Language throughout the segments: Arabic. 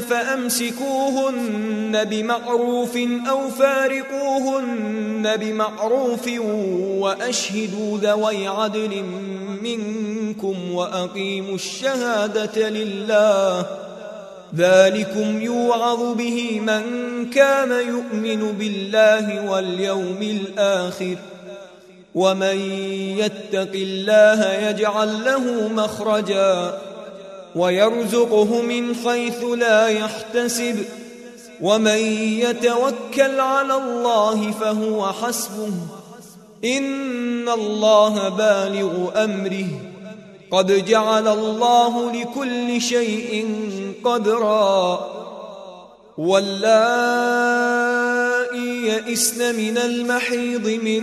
فأمسكوهن بمعروف أو فارقوهن بمعروف وأشهدوا ذوي عدل منكم وأقيموا الشهادة لله. ذلكم يوعظ به من كان يؤمن بالله واليوم الآخر. ومن يتق الله يجعل له مخرجا. ويرزقه من حيث لا يحتسب. ومن يتوكل على الله فهو حسبه. إن الله بالغ أمره. قد جعل الله لكل شيء قدرا. واللائي يئسن من المحيض من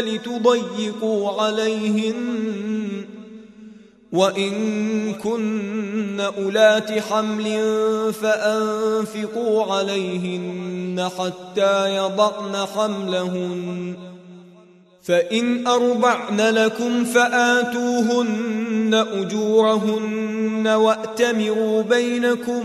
لتضيقوا عليهن وإن كن أولات حمل فأنفقوا عليهن حتى يضعن حملهن فإن أرضعن لكم فآتوهن أجورهن وأتمروا بينكم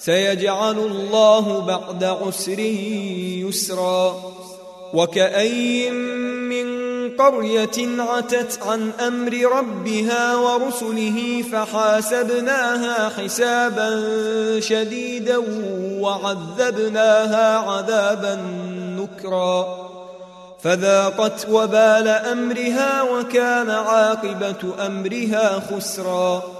سيجعل الله بعد عسر يسرا. وكأي من قرية عتت عن أمر ربها ورسله فحاسبناها حسابا شديدا وعذبناها عذابا نكرا. فذاقت وبال أمرها وكان عاقبة أمرها خسرا.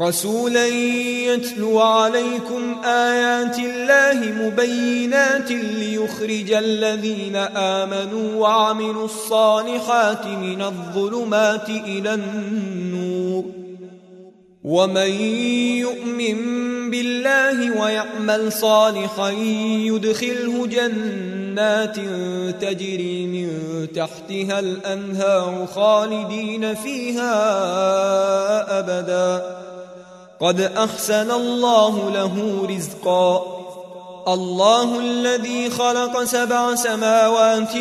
رسولا يتلو عليكم آيات الله مبينات ليخرج الذين آمنوا وعملوا الصالحات من الظلمات إلى النور. ومن يؤمن بالله ويعمل صالحا يدخله جنات تجري من تحتها الأنهار خالدين فيها أبداً. قد أحسن الله له رزقا. الله الذي خلق سبع سماوات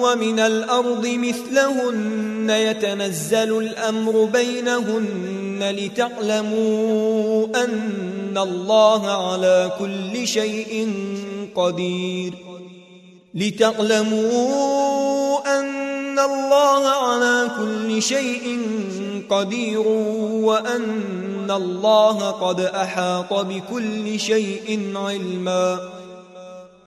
ومن الأرض مثلهن. يتنزل الأمر بينهن لتعلموا أن الله على كل شيء قدير. لتعلموا أن الله على كل شيء قدير وأن الله قد أحاط بكل شيء علمًا